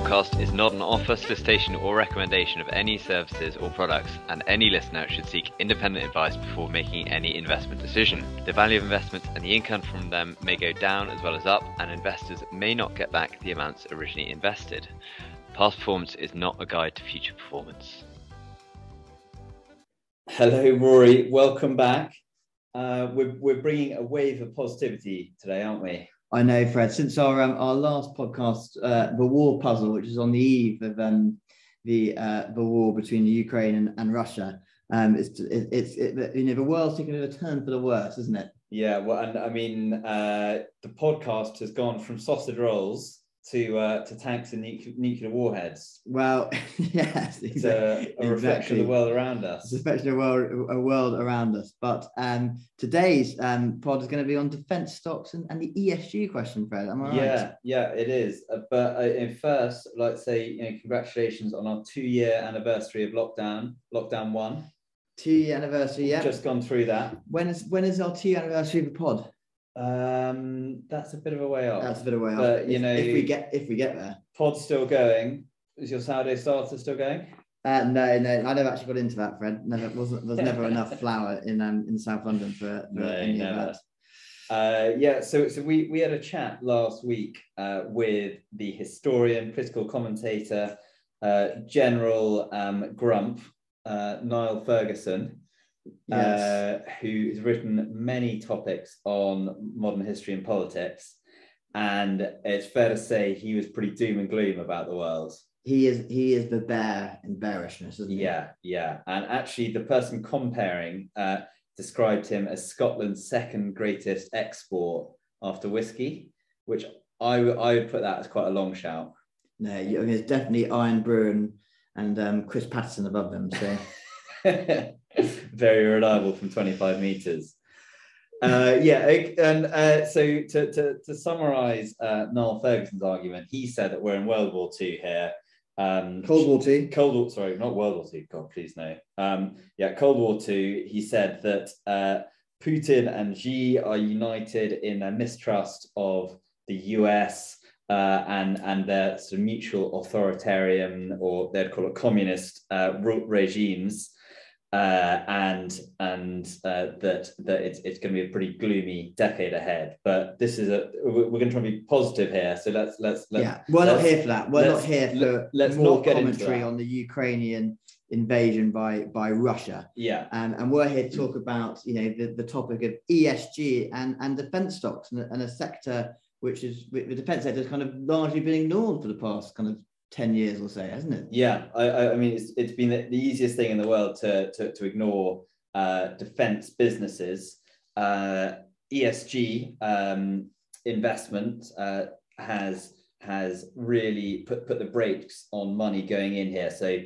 podcast is not an offer, solicitation, or recommendation of any services or products, and any listener should seek independent advice before making any investment decision. The value of investments and the income from them may go down as well as up, and investors may not get back the amounts originally invested. Past performance is not a guide to future performance. Hello, Rory. Welcome back. Uh, we're, we're bringing a wave of positivity today, aren't we? I know, Fred. Since our um, our last podcast, uh, the war puzzle, which is on the eve of um, the uh, the war between the Ukraine and, and Russia, um, it's it, it's it, you know the world's taking a turn for the worse, isn't it? Yeah. Well, and I mean, uh, the podcast has gone from sausage rolls to uh, to tanks and nuclear, warheads. Well, yes, It's a, a reflection of the world around us. It's a reflection of a world, a world around us. But um, today's um, pod is going to be on defence stocks and, and the ESG question, Fred. Am I right? Yeah, yeah, it is. Uh, but uh, in first, I'd like to say, you know, congratulations on our two-year anniversary of lockdown, lockdown one. Two year anniversary. Yeah. Just gone through that. when is when is our two year anniversary of the pod? Um, that's a bit of a way off. That's a bit of a way off. But, you If- know- if we get if we get there. Pod's still going. Is your sourdough starter still going? Uh, no, no, I never actually got into that, Fred. Never wasn't. There's never enough flour in um in South London for, for No, any of that. Uh, yeah, so so we we had a chat last week uh, with the historian, political commentator, uh, General um, Grump, uh, Niall Ferguson, Yes. uh, who has written many topics on modern history and politics. And it's fair to say he was pretty doom and gloom about the world. he is he is the bear in bearishness, isn't he? Yeah, yeah. And actually, the person comparing uh, described him as Scotland's second greatest export after whiskey, which I, w- I would put that as quite a long shout. No, I mean it's definitely Irn-Bru and um, Chris Patterson above them. So Very reliable from 25 meters. Uh, yeah, and uh, so to, to, to summarize uh, Niall Ferguson's argument, he said that we're in World War II here. Um, Cold War Two. Cold War, sorry, not World War II. God, please no. Um, yeah, Cold War II. He said that uh, Putin and Xi are united in their mistrust of the US uh, and and their sort of mutual authoritarian, or they'd call it communist uh, regimes. Uh, and and uh, that that it's, it's going to be a pretty gloomy decade ahead. But this is a we're, going to try and be positive here. So let's let's let's yeah, we're not let's- here for that. We're not here for let- let's more not commentary on the Ukrainian invasion by by Russia. yeah Um, and we're here to talk about you know the, the topic of ESG and, and defense stocks and, a- and a sector which is the defense sector has kind of largely been ignored for the past kind of 10 years or so, hasn't it? Yeah, I, I mean, it's, it's been the, the easiest thing in the world to, to, to ignore uh, defense businesses. Uh, ESG um, investment uh, has has really put, put the brakes on money going in here. So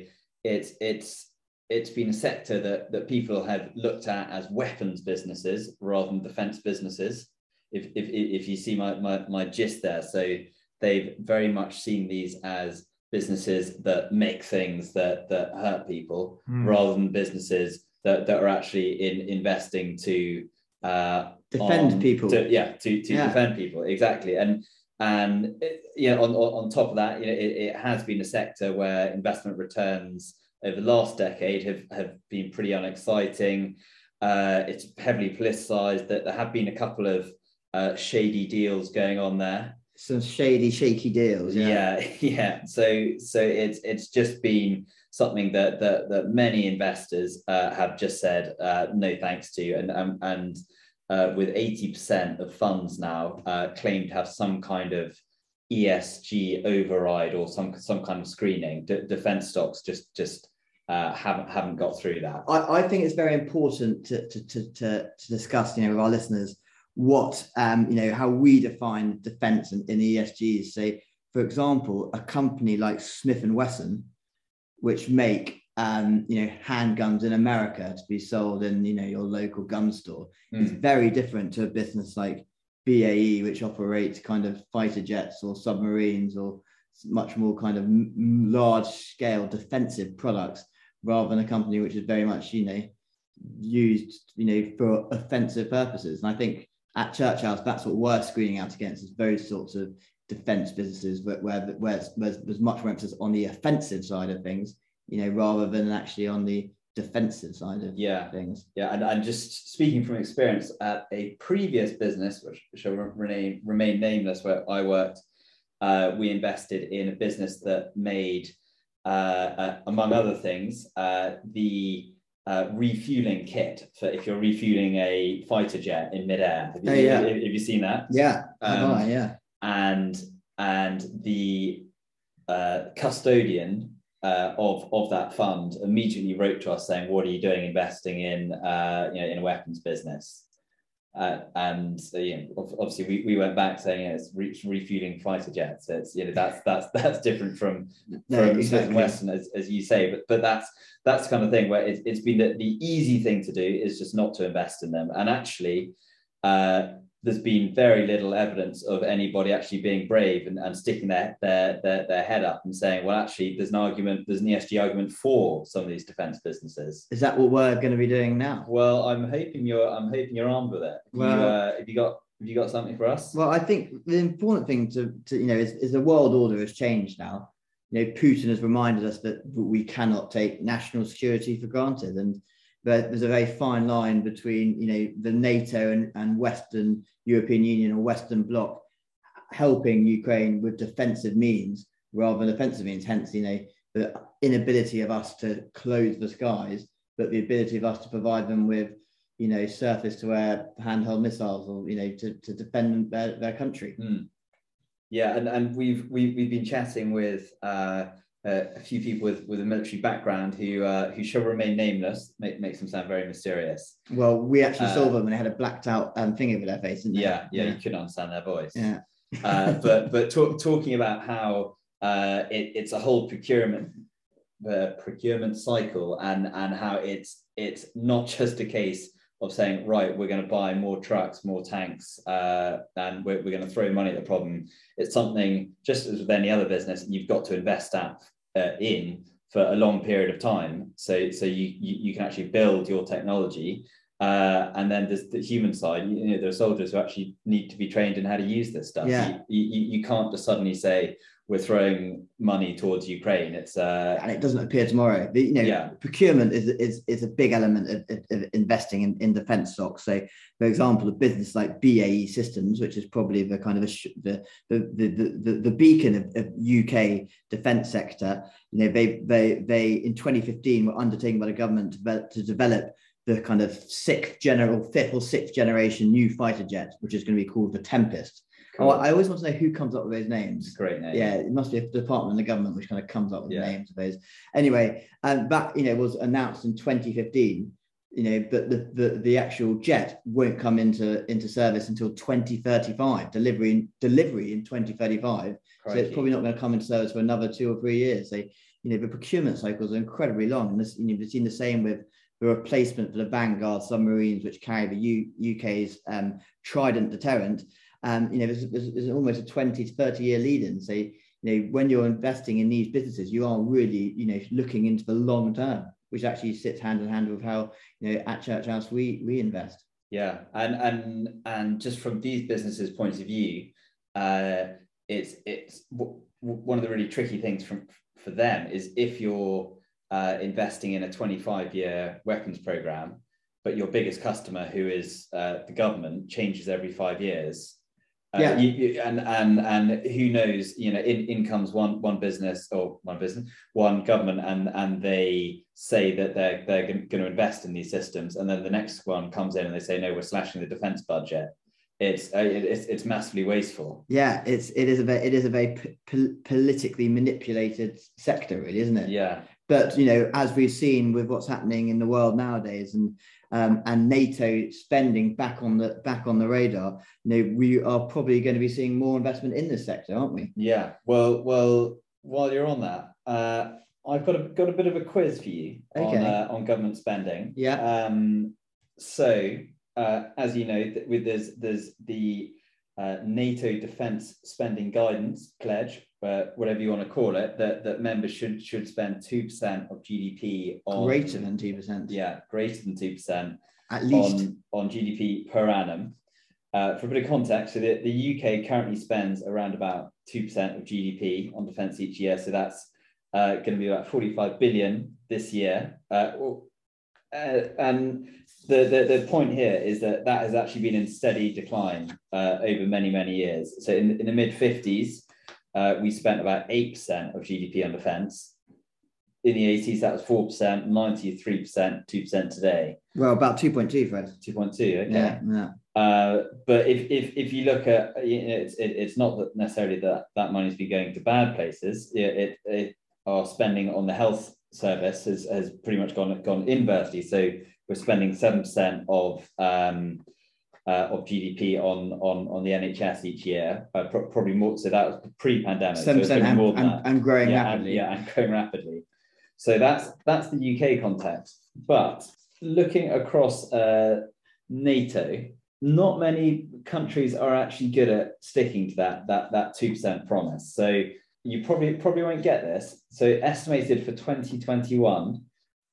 it's it's it's been a sector that, that people have looked at as weapons businesses rather than defense businesses. If, if, if you see my, my, my gist there. So they've very much seen these as businesses that make things that that hurt people rather than businesses that, that are actually in investing to uh, Defend on- people. to- yeah to, to Yeah. defend people. Exactly. And and it- you know on, on, on top of that you know it, it has been a sector where investment returns over the last decade have, have been pretty unexciting. Uh, it's heavily politicized. That there have been a couple of uh, shady deals going on there Some shady, shaky deals. Yeah. yeah yeah so so it's it's just been something that that, that many investors uh, have just said uh, no thanks to and um, and uh, with 80% of funds now uh, claim to have some kind of ESG override or some some kind of screening. D- defense stocks just just uh, haven't haven't got through that. I, I think it's very important to, to, to, to, to discuss, you know, with our listeners, what, um, you know, how we define defense in, in ESGs. So, for example, a company like Smith and Wesson, which make, um, you know, handguns in America to be sold in, you know, your local gun store, is Mm. very different to a business like BAE, which operates kind of fighter jets or submarines or much more kind of large scale defensive products rather than a company which is very much, you know, used, you know, for offensive purposes. And I think at Church House, that's what we're screening out against is those sorts of defense businesses where, where, where there's, there's much more emphasis on the offensive side of things, you know, rather than actually on the defensive side of yeah. things. Yeah, and, and just speaking from experience at a previous business, which shall remain, remain nameless, where I worked, uh, we invested in a business that made, uh, uh, among other things, uh, the uh, refueling kit for if you're refueling a fighter jet in midair. Have you, Oh, yeah. have, have you seen that? Yeah, Um, oh, yeah. and and the uh, custodian uh, of of that fund immediately wrote to us saying, "What are you doing investing in uh, you know in a weapons business?" Uh, and uh, you know, obviously, we, we went back saying yeah, it's re- refueling fighter jets. It's you know that's that's that's different from No, from Smith exactly. and Wesson, as, as you say. But but that's that's the kind of thing where it's, it's been the, the easy thing to do is just not to invest in them. And actually, uh, there's been very little evidence of anybody actually being brave and, and sticking their, their their their head up and saying, well, actually, there's an argument, there's an ESG argument for some of these defence businesses. Is that what we're going to be doing now? Well, I'm hoping you're I'm hoping you're armed with it. Have you, Well- uh, have you got have you got something for us? Well, I think the important thing to, to you know is, is the world order has changed now. You know, Putin has reminded us that we cannot take national security for granted, and there- there's a very fine line between you know the NATO and, and Western European Union or Western Bloc helping Ukraine with defensive means rather than offensive means. Hence, you know, the inability of us to close the skies, but the ability of us to provide them with you know, surface to air handheld missiles or, you know, to, to defend their, their country. Hmm. Yeah, and, and we've we've we've been chatting with uh, uh, a few people with, with a military background who uh, who shall remain nameless. Make, makes them sound very mysterious. Well, we actually Uh, saw them and they had a blacked out um, thing over their face, didn't? Yeah, yeah, yeah. you couldn't understand their voice. Yeah. uh, but but talk, talking about how uh, it, it's a whole procurement the procurement cycle and and how it's it's not just a case of saying right we're going to buy more trucks more tanks uh, and we're, we're going to throw money at the problem it's something just as with any other business you've got to invest that uh, in for a long period of time so so you you, you can actually build your technology uh, and then there's the human side. You, you know, there are soldiers who actually need to be trained in how to use this stuff. Yeah. You, you, you can't just suddenly say we're throwing money towards Ukraine. It's uh, And it doesn't appear tomorrow. The, you know, Yeah. procurement is, is, is a big element of, of, investing in, in defense stocks. So, for example, a business like BAE Systems, which is probably the kind of a sh- the, the, the, the, the beacon of, of UK defense sector, you know, they, they, they in 2015 were undertaken by the government to, develop- to develop the kind of sixth general, fifth or sixth generation new fighter jet, which is going to be called the Tempest. Cool. Oh, I always want to know who comes up with those names. great name. Yeah, it must be a department in the government which kind of comes up with Yeah. the names of those. Anyway, and that you know was announced in 2015. You know, but the, the the actual jet won't come into into service until 2035. Delivery delivery in 2035. So it's probably not going to come into service for another two or three years. So, you know, the procurement cycles are incredibly long. And this, you know, we've seen the same with the replacement for the Vanguard submarines, which carry the U- UK's um, Trident deterrent. Um, you know, there's, there's, there's almost a 20 to 30 year lead in. So, you know, when you're investing in these businesses, you are really, you know, looking into the long term, which actually sits hand in hand with how, you know, at Church House we, we invest. Yeah, and and and just from these businesses' points of view, uh, it's it's w- one of the really tricky things from for them is if you're uh, investing in a 25 year weapons program, but your biggest customer, who is uh, the government, changes every five years. Uh, Yeah. you, you, and and and who knows? You know, in, in comes one one business or one business, one government, and and they say that they're they're going to invest in these systems, and then the next one comes in and they say, no, we're slashing the defense budget. It's uh, it's it's massively wasteful. Yeah, it's it is a very it is a very p- politically manipulated sector, really, isn't it? Yeah, But you know, as we've seen with what's happening in the world nowadays, and um, and NATO spending back on the back on the radar, you know, we are probably going to be seeing more investment in this sector, aren't we? yeah. Well, well, while you're on that, uh, I've got a got a bit of a quiz for you on uh, on government spending. Yeah. Um, so, uh, as you know, th- with there's there's the uh, NATO defence spending guidance pledge, uh, whatever you want to call it, that that members should should spend two percent of GDP on Greater than two percent, yeah greater than two percent at least. on on GDP per annum. Uh, for a bit of context, so the, the UK currently spends around about 2% of GDP on defence each year. So that's uh, going to be about 45 billion this year. Uh, uh, and the, the, the point here is that that has actually been in steady decline uh, over many, many years. So in, in the mid 50s, uh, we spent about 8% of GDP on defence. In the 80s, that was 4%, 93%, 2% today. Well, about 2.2, Fred. 2.2, okay. Yeah, yeah. Uh, but if, if if you look at you know, it's it, it's not that necessarily that that money's been going to bad places. It, it, it our spending on the health service has, has pretty much gone gone inversely. So we're spending seven percent of um, uh, of GDP on on on the NHS each year, uh, pro- probably more. So that was pre-pandemic. Seven percent and, and, and growing yeah, rapidly. And, yeah, and growing rapidly. So that's that's the UK context. But looking across uh, NATO, not many countries are actually good at sticking to that that that two percent promise. So you probably probably won't get this. So estimated for 2021,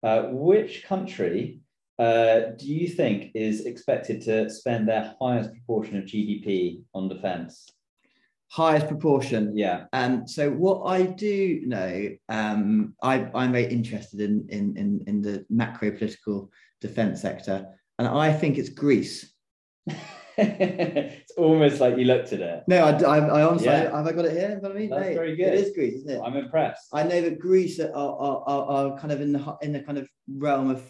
uh, which country uh, do you think is expected to spend their highest proportion of GDP on defence? Highest proportion. Yeah. Um, so what I do know, um, I, I'm very interested in, in, in, in the macro political defence sector, and I think it's Greece. it's almost like you looked at it. No, I, I, I honestly, Yeah. have I got it here in front of me? That's No, very good. It is Greece, isn't it? I'm impressed. I know that Greece are, are, are, are kind of in the in the kind of realm of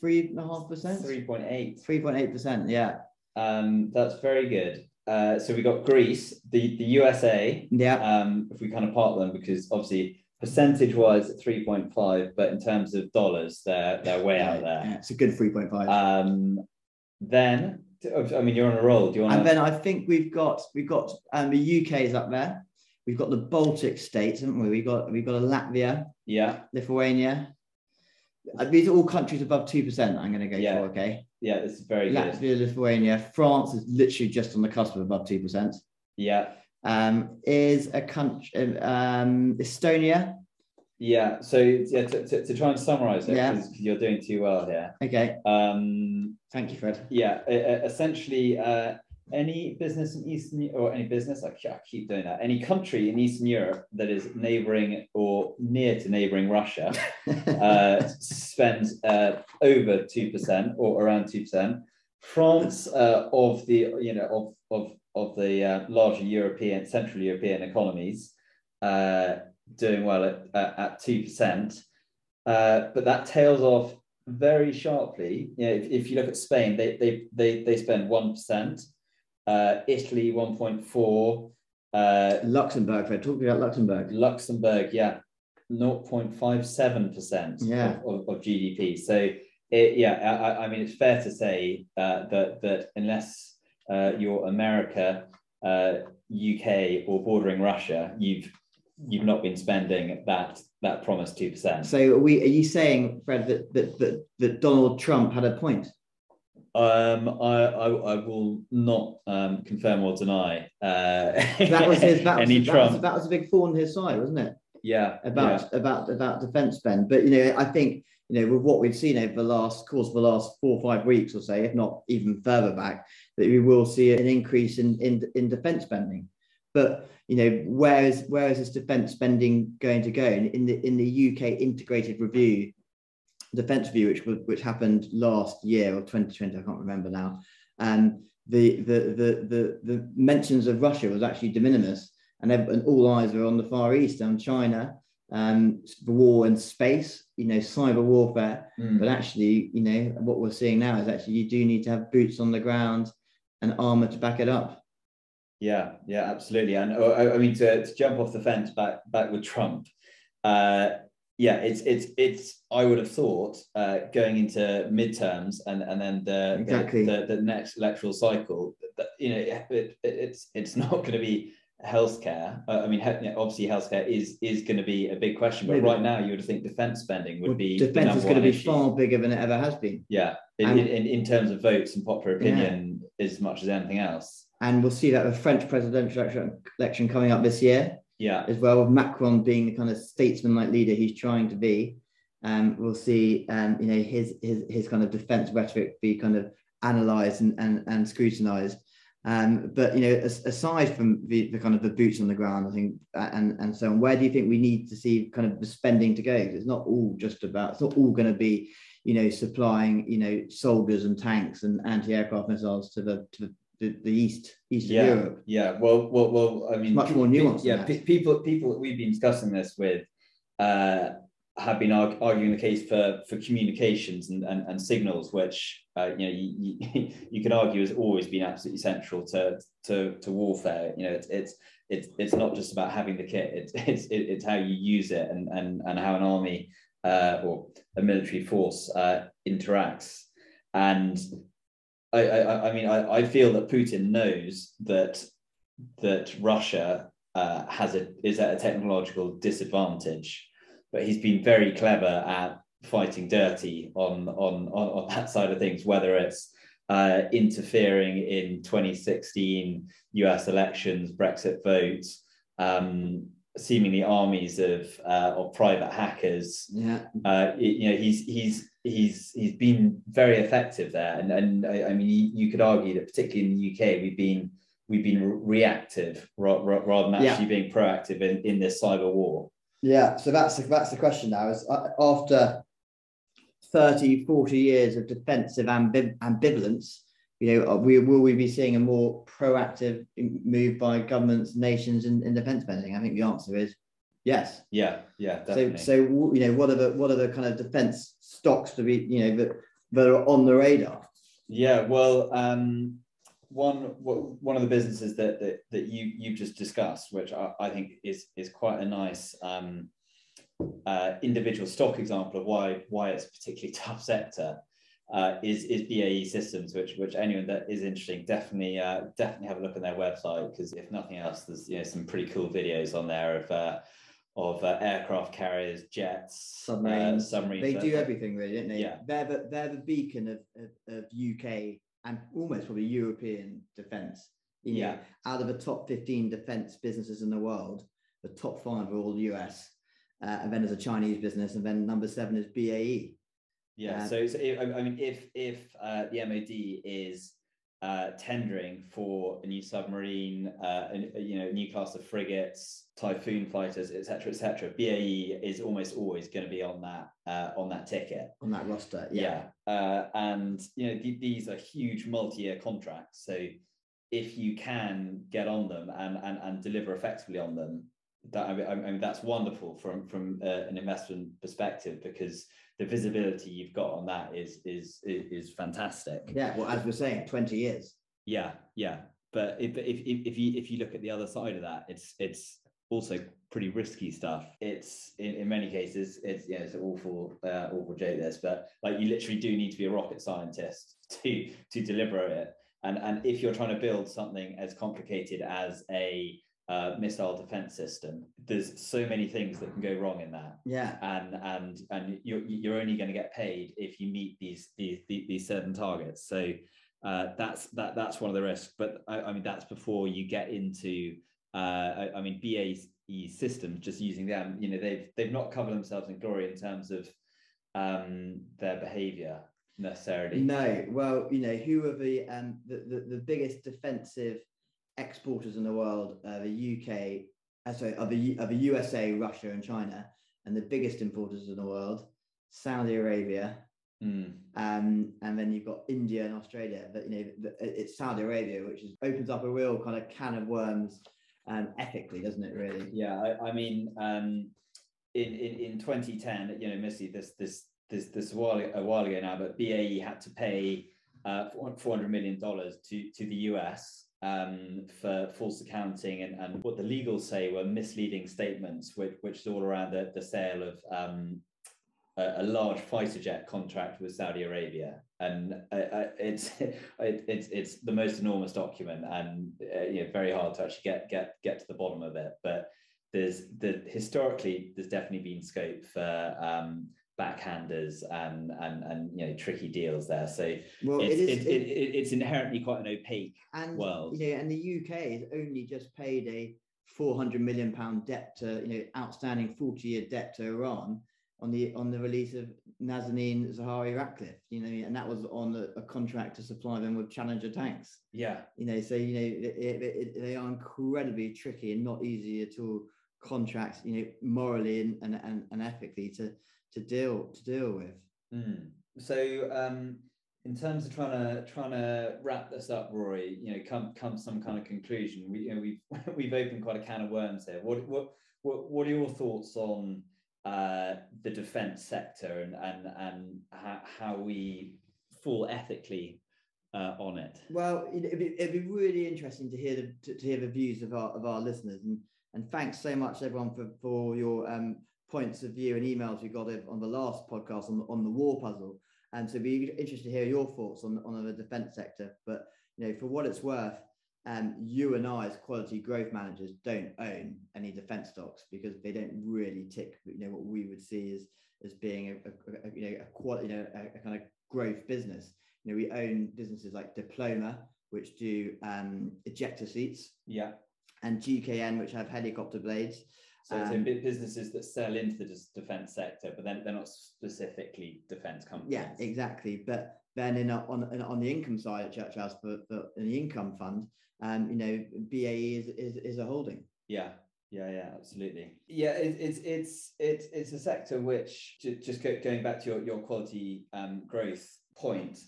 three and a half percent, 3.8. three point eight percent. Yeah, Um, that's very good. Uh, so we got Greece, the, the USA, yeah, um, if we kind of part them, because obviously percentage wise at 3.5, but in terms of dollars, they're, they're way out Yeah, there. it's a good three point five. Um, then, I mean, you're on a roll. Do you want and then I think we've got we've got um, the UK is up there. We've got the Baltic states, haven't we? We've got we've got a Latvia, Yeah, Lithuania. Uh, These are all countries above two percent. I'm going to go Yeah. for. Okay, yeah, this is very good. Latvia, Lithuania, France is literally just on the cusp of above two percent. Yeah, Um, is a country um, Estonia. Yeah. So yeah, to, to, to try and summarize it, Yeah. because you're doing too well here. Okay, Um, thank you, Fred. yeah, essentially, uh, any business in Eastern or any business, I ke- I keep doing that. Any country in Eastern Europe that is neighboring or near to neighboring Russia uh, spends uh, over two percent or around two percent. France uh, of the you know of of of the uh, larger European Central European economies uh, doing well at at two percent, uh, but that tails off very sharply. You know, if, if you look at Spain, they they they they spend one percent. Uh, Italy one point four. Uh, Luxembourg, they're talking about Luxembourg. Luxembourg, yeah, 0.57% Yeah. of, of, of GDP. So, it, yeah, I, I mean, it's fair to say uh, that, that unless uh, you're America, uh, UK, or bordering Russia, you've you've not been spending that that promised two percent. So, are we? Are you saying, Fred, that that that, that Donald Trump had a point? Um, I, I I will not um, confirm or deny. Uh, That was his. That was, any that Trump. was, that was a big thorn in his side, wasn't it? yeah, about about about defence spend. But you know, I think you know with what we've seen over the last course of the last four or five weeks or so, if not even further back, that we will see an increase in in, in defence spending. But you know, where is where is this defence spending going to go? In, in the in the UK integrated review, defence review, which which happened last year or 2020, I can't remember now. Um, the, the the the the mentions of Russia was actually de minimis, and, and all eyes were on the Far East, on China, um, the war in space, you know, cyber warfare. Mm. But actually, you know, what we're seeing now is actually you do need to have boots on the ground and armor to back it up. Yeah, yeah, absolutely. And uh, I, I mean, to, to jump off the fence back back with Trump, uh, yeah, it's it's it's. I would have thought uh, going into midterms and and then the Exactly. the, the, next electoral cycle, that, you know, it, it, it's it's not going to be healthcare. Uh, I mean, he, obviously, healthcare is is going to be a big question. But Maybe. right now, you would think defence spending would Well, be defense is going to be issue. far bigger than it ever has been. Yeah, in, And- in, in, in terms of votes and popular opinion, as much as anything else. And we'll see that the French presidential election, coming up this year Yeah, as well, with Macron being the kind of statesman-like leader he's trying to be. Um, we'll see, um, you know, his his his kind of defence rhetoric be kind of analysed and and, and scrutinised. Um, but you know, as, aside from the, the, kind of the boots on the ground, I think, and and so on, where do you think we need to see kind of the spending to go? It's not all just about. It's not all going to be, you know, supplying you know soldiers and tanks and anti-aircraft missiles to the to the, the east east yeah, of Europe. Yeah. Well, well, well. I mean, it's much more nuanced. Yeah. people, people. that We've been discussing this with. Uh, have been argue, arguing the case for for communications and, and, and signals, which uh, you know you, you, you can argue has always been absolutely central to to, to warfare. You know, it's it's it's it's not just about having the kit; it's it's it's how you use it and and and how an army uh, or a military force uh, interacts. And I, I I mean I, I feel that Putin knows that that Russia uh, has a is at a technological disadvantage but he's been very clever at fighting dirty on on on, on that side of things, whether it's uh, interfering in 2016 US elections, Brexit votes, um, seemingly armies of uh, of private hackers. Yeah, uh, you know he's he's he's he's been very effective there, and and I, I mean you could argue that particularly in the UK we've been we've been reactive rather than actually yeah. being proactive in, in this cyber war. Yeah, so that's the, that's the question now. Is uh, after 30, 40 years of defensive ambiv- ambivalence, you know, uh, we, will we be seeing a more proactive move by governments, nations in, in defense spending? I think the answer is yes. Yeah, yeah. Definitely. So, so you know, what are the what are the kind of defense stocks to be, you know, that that are on the radar? Yeah, well, um, one one of the businesses that that, that you you just discussed, which I, I think is is quite a nice um, uh, individual stock example of why why it's a particularly tough sector, uh, is is BAE Systems, which which anyone that is interesting definitely uh, definitely have a look on their website because if nothing else, there's you know some pretty cool videos on there of. Uh, of uh, aircraft carriers, jets, submarines. Uh, submarines. They do everything, really, don't they? Yeah. They're the, they're the beacon of, of, of UK and almost probably European. You know, yeah. Out of the top 15 defense businesses in the world, the top five are all US. Uh, and then there's a Chinese business, and then number seven is BAE. Yeah. Uh, so, so if, I mean, if if uh, the MOD is uh, tendering for a new submarine, uh, a, you know, new class of frigates, Typhoon fighters, etc., etc. BAE is almost always going to be on that uh, on that ticket, on that roster. Yeah, yeah. Uh, and you know th- these are huge multi-year contracts. So if you can get on them and and, and deliver effectively on them, that I mean, I mean that's wonderful from from uh, an investment perspective because the visibility you've got on that is is is fantastic. Yeah, well, as we're saying, twenty years. Yeah, yeah. But if, if, if you if you look at the other side of that, it's it's also pretty risky stuff. It's in, in many cases it's yeah it's an awful uh, awful joke this, but like you literally do need to be a rocket scientist to to deliver it. And and if you're trying to build something as complicated as a uh, missile defense system. There's so many things that can go wrong in that. Yeah. And and and you're you're only going to get paid if you meet these these these certain targets. So uh, that's that that's one of the risks. But I, I mean that's before you get into. Uh, I, I mean BAE systems just using them. You know they've they've not covered themselves in glory in terms of um, their behaviour necessarily. No. Well, you know who are the um the, the, the biggest defensive exporters in the world, uh, the UK, uh, sorry, of the, of the USA, Russia, and China, and the biggest importers in the world, Saudi Arabia. Mm. Um, and then you've got India and Australia. But you know, it's Saudi Arabia, which is, opens up a real kind of can of worms um, ethically, doesn't it? Really? Yeah, I, I mean, um, in, in in 2010, you know, Missy, this this this this a while a while ago now, but BAE had to pay uh, 400 million dollars to to the US um, for false accounting and, and what the legals say were misleading statements, which, which is all around the, the sale of um, a, a, large fighter jet contract with Saudi Arabia. And uh, uh it's, it, it's, it's the most enormous document and uh, you know, very hard to actually get, get, get to the bottom of it. But there's the historically, there's definitely been scope for um, backhanders and and and you know tricky deals there. So well, it's, it is, it, it, it, it's inherently quite an opaque and, world. You know, and the UK has only just paid a 400 million pound debt to you know outstanding 40 year debt to Iran on the on the release of Nazanin Zaghari-Ratcliffe, you know, and that was on a, a, contract to supply them with Challenger tanks. Yeah, you know, so you know it, they are incredibly tricky and not easy at all contracts, you know, morally and and, and, and ethically to to deal to deal with. Mm. So um, in terms of trying to trying to wrap this up, Rory, you know, come come some kind of conclusion. We you know we've we've opened quite a can of worms here. What what what what are your thoughts on uh, the defence sector and and and how, how we fall ethically uh, on it? Well, it'd be, it'd be really interesting to hear the to, to, hear the views of our of our listeners and and thanks so much everyone for for your um, points of view and emails we got on the last podcast on on the war puzzle. And so, be interested to hear your thoughts on on the defence sector. But you know, for what it's worth, um, you and I, as quality growth managers, don't own any defence stocks because they don't really tick, you know, what we would see as as being a, a, a you know a quality, you know, a, a, kind of growth business. You know, we own businesses like Diploma, which do um, ejector seats, yeah, and GKN, which have helicopter blades. So, um, so businesses that sell into the defence sector, but then they're not specifically defence companies. Yeah, exactly. But then in a, on on the income side at Church House for, for in the income fund, um, you know, BAE is, is is a holding. Yeah, yeah, yeah, absolutely. Yeah, it, it's it's it's it's a sector which just going back to your your quality um, growth point.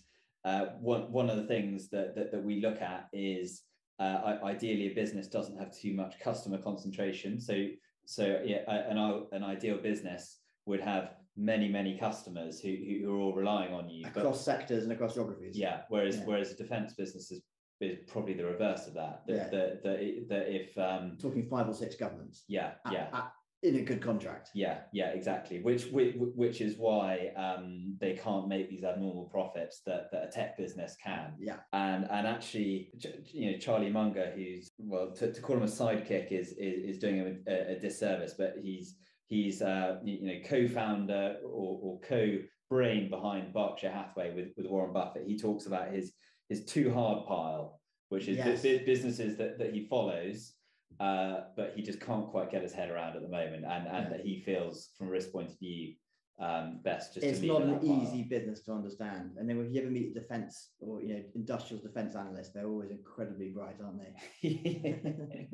Uh, one one of the things that, that that we look at is uh, ideally a business doesn't have too much customer concentration. So so yeah, an, an ideal business would have many many customers who, who are all relying on you across but, sectors and across geographies. Yeah, whereas yeah. whereas a defence business is, is probably the reverse of that. That yeah. that, that, that if um, talking five or six governments. Yeah, at, yeah. At, in a good contract. Yeah, yeah, exactly. Which which, which is why um, they can't make these abnormal profits that, that a tech business can. Yeah. And and actually, you know, Charlie Munger, who's well, to, to call him a sidekick is is, is doing him a, a disservice, but he's he's uh, you know co-founder or, or co-brain behind Berkshire Hathaway with, with Warren Buffett. He talks about his his too hard pile, which is yes. businesses that, that he follows uh, but he just can't quite get his head around at the moment, and and that he feels from a risk point of view um, best just. It's not an easy business to understand, and then if you ever meet a defence or you know industrial defence analysts, they're always incredibly bright, aren't they?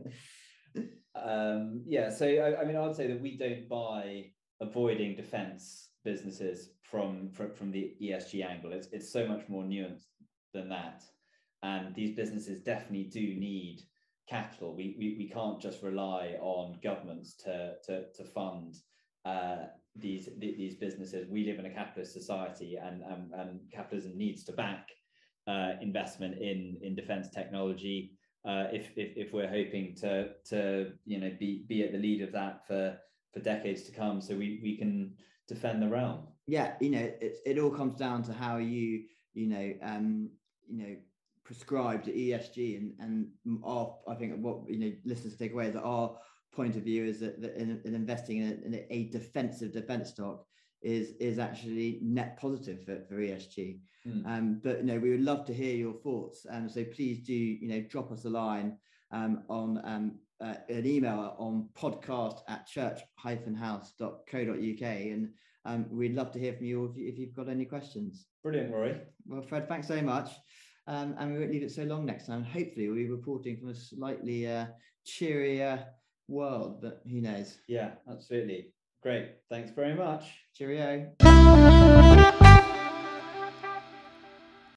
um, yeah, so I, I mean, I would say that we don't buy avoiding defence businesses from, from from the ESG angle. It's it's so much more nuanced than that, and these businesses definitely do need capital. We, we, we can't just rely on governments to, to, to fund uh, these, these businesses. We live in a capitalist society and, and, and capitalism needs to back uh, investment in, in defense technology. Uh, if, if, if we're hoping to, to you know, be, be at the lead of that for, for decades to come, so we, we can defend the realm. Yeah, you know, it, it all comes down to how you, you know, um, you know, prescribed ESG and and our I think what you know listeners take away is that our point of view is that, that in, in, investing in a, in a, defensive defense stock is is actually net positive for, for ESG. Mm. Um, but you know we would love to hear your thoughts, and um, so please do you know drop us a line um, on um, uh, an email on podcast at church-house.co.uk, and um, we'd love to hear from you if, you if you've got any questions. Brilliant, Rory. Well, Fred, thanks so much. Um, and we won't leave it so long next time. Hopefully, we'll be reporting from a slightly uh, cheerier world, but who knows? Yeah, absolutely. Great. Thanks very much. Cheerio.